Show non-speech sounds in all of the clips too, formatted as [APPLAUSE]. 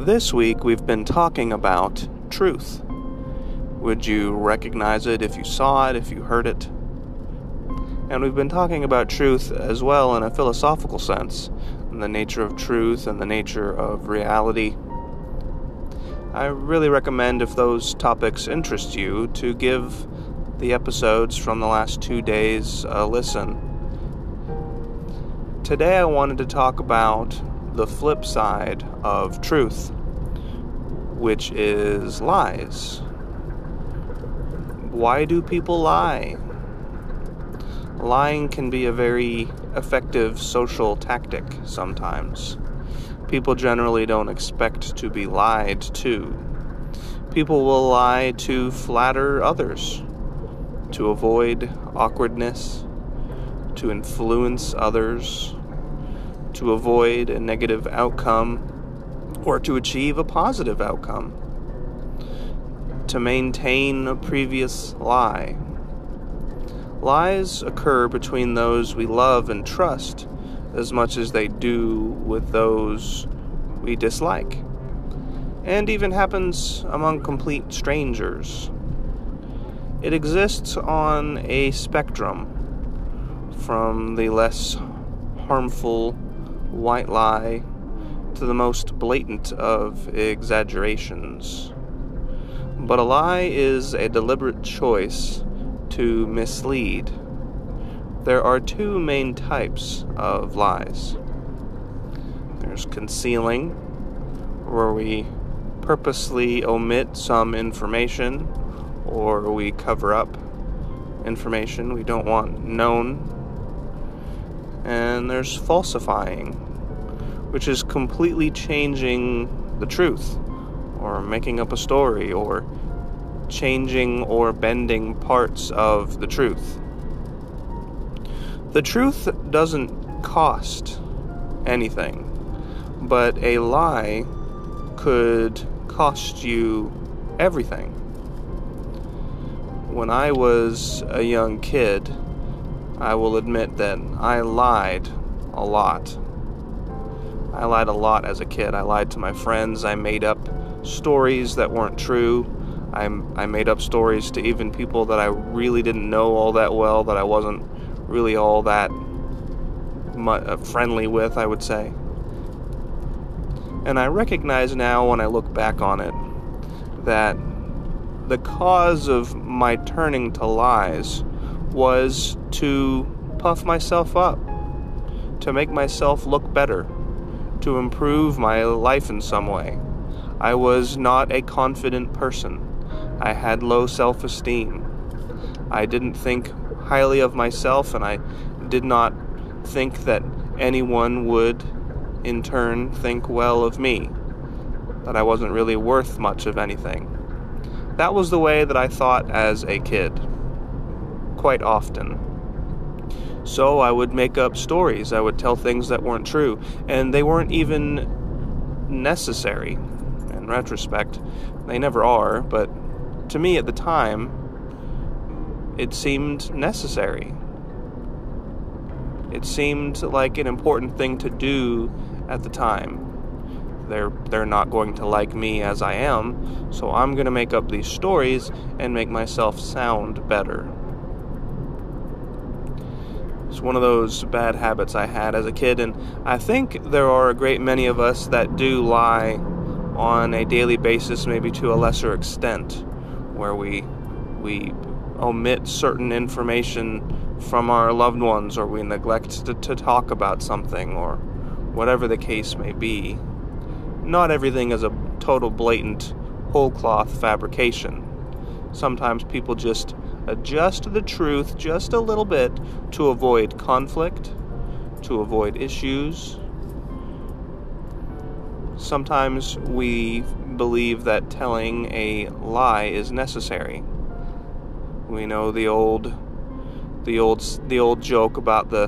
This week we've been talking about truth. Would you recognize it if you saw it, if you heard it? And we've been talking about truth as well in a philosophical sense, the nature of truth and the nature of reality. I really recommend, if those topics interest you, to give the episodes from the last two days a listen. Today I wanted to talk about the flip side of truth, which is lies. Why do people lie? Lying can be a very effective social tactic sometimes. People generally don't expect to be lied to. People will lie to flatter others, to avoid awkwardness, to influence others, to avoid a negative outcome or to achieve a positive outcome, to maintain a previous lie. Lies occur between those we love and trust as much as they do with those we dislike, and even happens among complete strangers. It exists on a spectrum from the less harmful white lie to the most blatant of exaggerations. But a lie is a deliberate choice to mislead. There are two main types of lies there's concealing, where we purposely omit some information or we cover up information we don't want known and there's falsifying, which is completely changing the truth, or making up a story, or changing or bending parts of the truth. The truth doesn't cost anything, but a lie could cost you everything. When I was a young kid, I will admit that I lied a lot. I lied a lot as a kid. I lied to my friends. I made up stories that weren't true. I, I made up stories to even people that I really didn't know all that well, that I wasn't really all that uh, friendly with, I would say. And I recognize now when I look back on it that the cause of my turning to lies was to puff myself up, to make myself look better, to improve my life in some way. I was not a confident person. I had low self esteem. I didn't think highly of myself, and I did not think that anyone would, in turn, think well of me, that I wasn't really worth much of anything. That was the way that I thought as a kid quite often. So I would make up stories. I would tell things that weren't true, and they weren't even necessary. In retrospect, they never are, but to me at the time, it seemed necessary. It seemed like an important thing to do at the time. They're they're not going to like me as I am, so I'm going to make up these stories and make myself sound better. One of those bad habits I had as a kid, and I think there are a great many of us that do lie on a daily basis, maybe to a lesser extent, where we we omit certain information from our loved ones, or we neglect to, to talk about something, or whatever the case may be. Not everything is a total blatant whole cloth fabrication. Sometimes people just adjust the truth just a little bit to avoid conflict, to avoid issues. Sometimes we believe that telling a lie is necessary. We know the old the old the old joke about the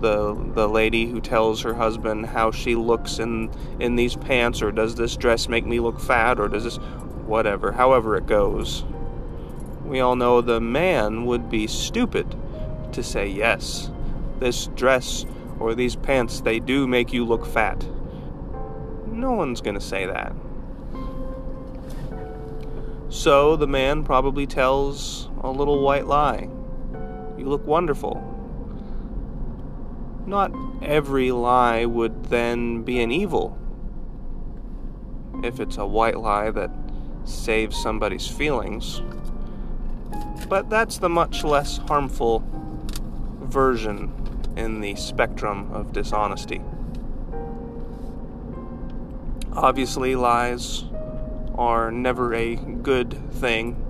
the the lady who tells her husband how she looks in in these pants or does this dress make me look fat or does this whatever however it goes we all know the man would be stupid to say, yes, this dress or these pants, they do make you look fat. No one's going to say that. So the man probably tells a little white lie. You look wonderful. Not every lie would then be an evil. If it's a white lie that saves somebody's feelings. But that's the much less harmful version in the spectrum of dishonesty. Obviously, lies are never a good thing.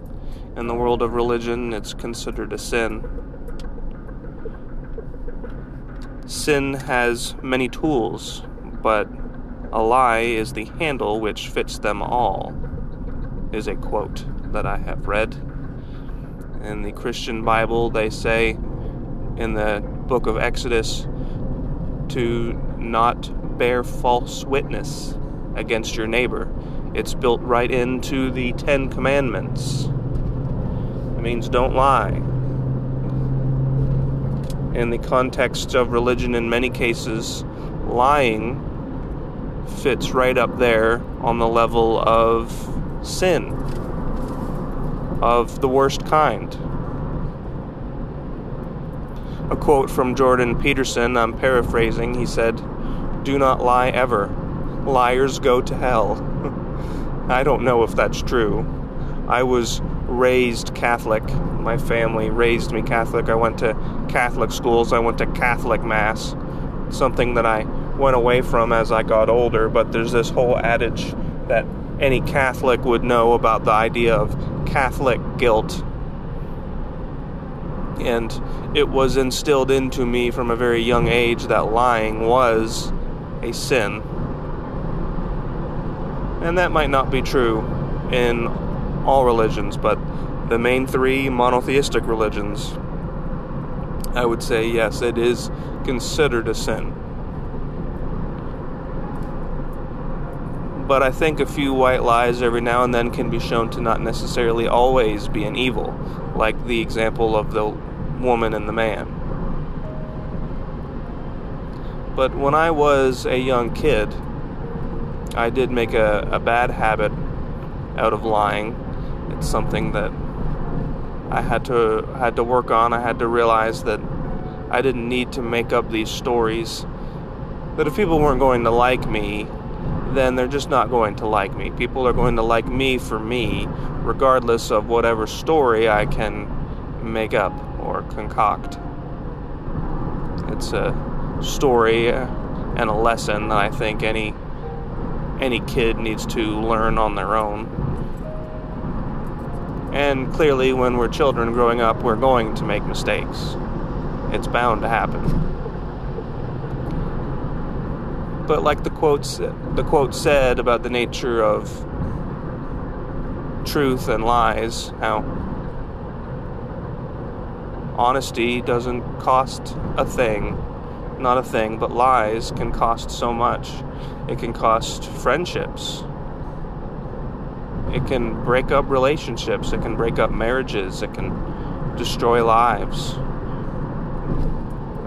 In the world of religion, it's considered a sin. Sin has many tools, but a lie is the handle which fits them all, is a quote that I have read. In the Christian Bible, they say in the book of Exodus to not bear false witness against your neighbor. It's built right into the Ten Commandments. It means don't lie. In the context of religion, in many cases, lying fits right up there on the level of sin, of the worst kind. A quote from Jordan Peterson, I'm paraphrasing, he said, Do not lie ever. Liars go to hell. [LAUGHS] I don't know if that's true. I was raised Catholic. My family raised me Catholic. I went to Catholic schools. I went to Catholic Mass. Something that I went away from as I got older, but there's this whole adage that any Catholic would know about the idea of Catholic guilt. And it was instilled into me from a very young age that lying was a sin. And that might not be true in all religions, but the main three monotheistic religions, I would say yes, it is considered a sin. But I think a few white lies every now and then can be shown to not necessarily always be an evil, like the example of the woman and the man. But when I was a young kid, I did make a, a bad habit out of lying. It's something that I had to had to work on. I had to realize that I didn't need to make up these stories. That if people weren't going to like me, then they're just not going to like me. People are going to like me for me, regardless of whatever story I can make up or concoct. It's a story and a lesson that I think any any kid needs to learn on their own. And clearly, when we're children growing up, we're going to make mistakes. It's bound to happen. But like the quotes, the quote said about the nature of truth and lies, how honesty doesn't cost a thing, not a thing, but lies can cost so much. It can cost friendships. It can break up relationships. It can break up marriages. It can destroy lives.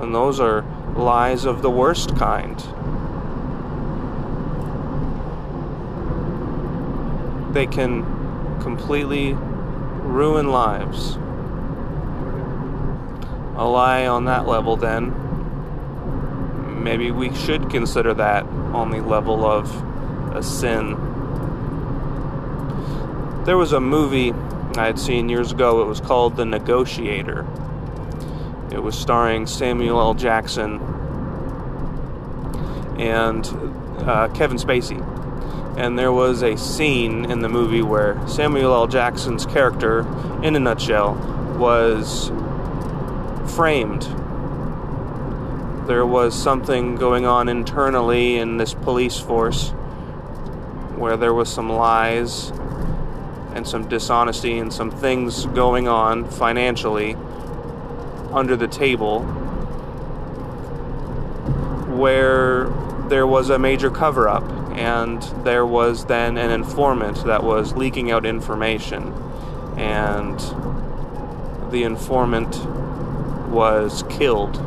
And those are lies of the worst kind. They can completely ruin lives. A lie on that level, then, maybe we should consider that on the level of a sin. There was a movie I had seen years ago, it was called The Negotiator. It was starring Samuel L. Jackson and uh, Kevin Spacey. And there was a scene in the movie where Samuel L. Jackson's character, in a nutshell, was framed there was something going on internally in this police force where there was some lies and some dishonesty and some things going on financially under the table where there was a major cover up and there was then an informant that was leaking out information and the informant was killed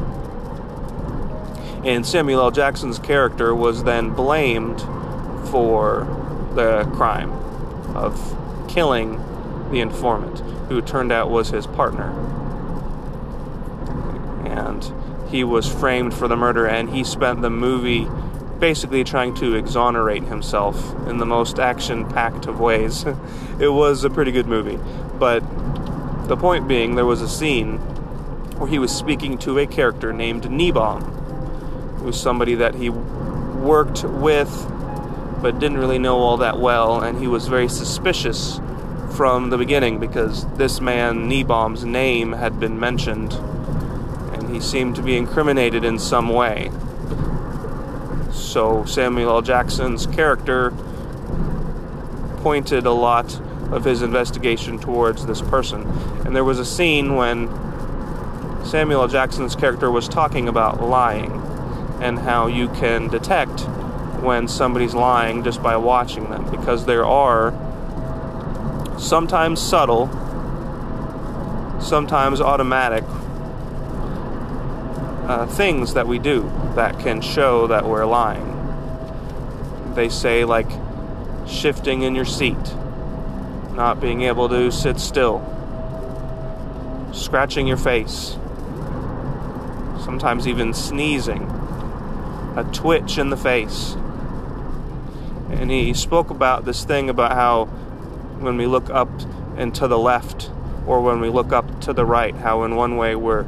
and Samuel L. Jackson's character was then blamed for the crime of killing the informant, who turned out was his partner. And he was framed for the murder, and he spent the movie basically trying to exonerate himself in the most action packed of ways. [LAUGHS] it was a pretty good movie. But the point being, there was a scene where he was speaking to a character named Niebaum, who was somebody that he worked with but didn't really know all that well, and he was very suspicious from the beginning because this man, Niebaum's name, had been mentioned, and he seemed to be incriminated in some way. So Samuel L. Jackson's character pointed a lot of his investigation towards this person. And there was a scene when Samuel L. Jackson's character was talking about lying and how you can detect when somebody's lying just by watching them because there are sometimes subtle, sometimes automatic uh, things that we do that can show that we're lying. They say, like, shifting in your seat, not being able to sit still, scratching your face, sometimes even sneezing, a twitch in the face. And he spoke about this thing about how when we look up and to the left or when we look up to the right, how in one way we're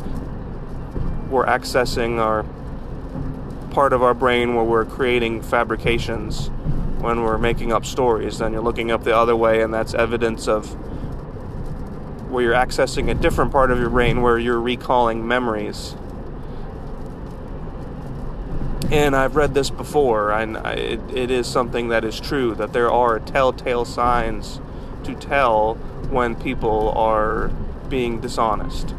we're accessing our part of our brain where we're creating fabrications when we're making up stories. Then you're looking up the other way, and that's evidence of where you're accessing a different part of your brain where you're recalling memories. And I've read this before, and it, it is something that is true that there are telltale signs to tell when people are being dishonest.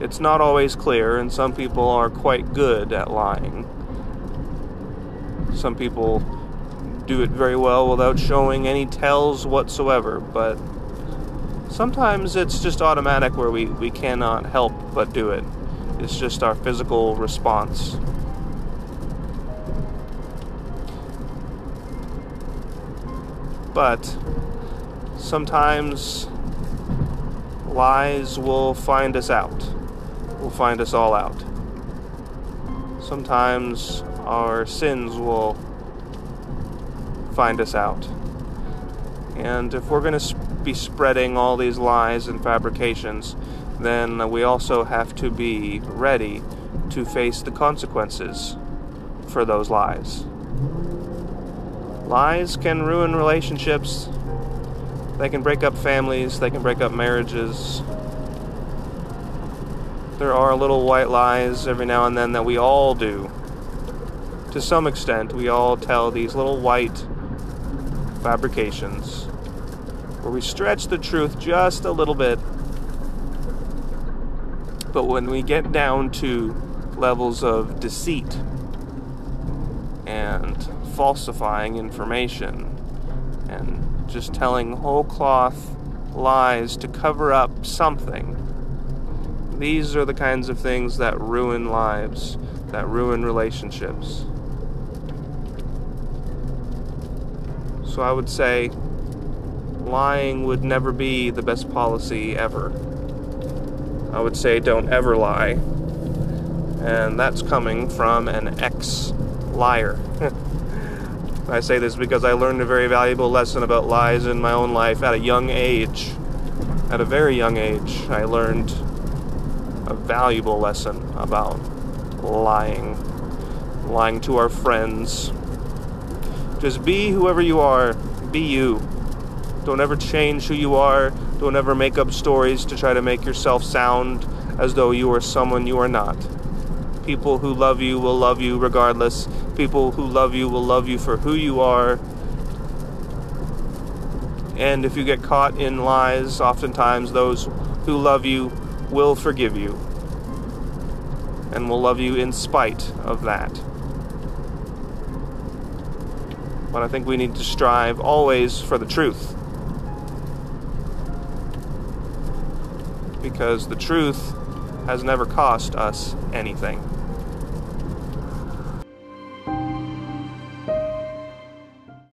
It's not always clear, and some people are quite good at lying. Some people do it very well without showing any tells whatsoever, but sometimes it's just automatic where we, we cannot help but do it. It's just our physical response. But sometimes lies will find us out will find us all out. Sometimes our sins will find us out. And if we're going to be spreading all these lies and fabrications, then we also have to be ready to face the consequences for those lies. Lies can ruin relationships, they can break up families, they can break up marriages, there are little white lies every now and then that we all do. To some extent, we all tell these little white fabrications where we stretch the truth just a little bit. But when we get down to levels of deceit and falsifying information and just telling whole cloth lies to cover up something, these are the kinds of things that ruin lives, that ruin relationships. So I would say lying would never be the best policy ever. I would say don't ever lie. And that's coming from an ex liar. [LAUGHS] I say this because I learned a very valuable lesson about lies in my own life at a young age. At a very young age, I learned a valuable lesson about lying. Lying to our friends. Just be whoever you are. Be you. Don't ever change who you are. Don't ever make up stories to try to make yourself sound as though you are someone you are not. People who love you will love you regardless. People who love you will love you for who you are. And if you get caught in lies, oftentimes those who love you will forgive you and will love you in spite of that. But I think we need to strive always for the truth. Because the truth has never cost us anything.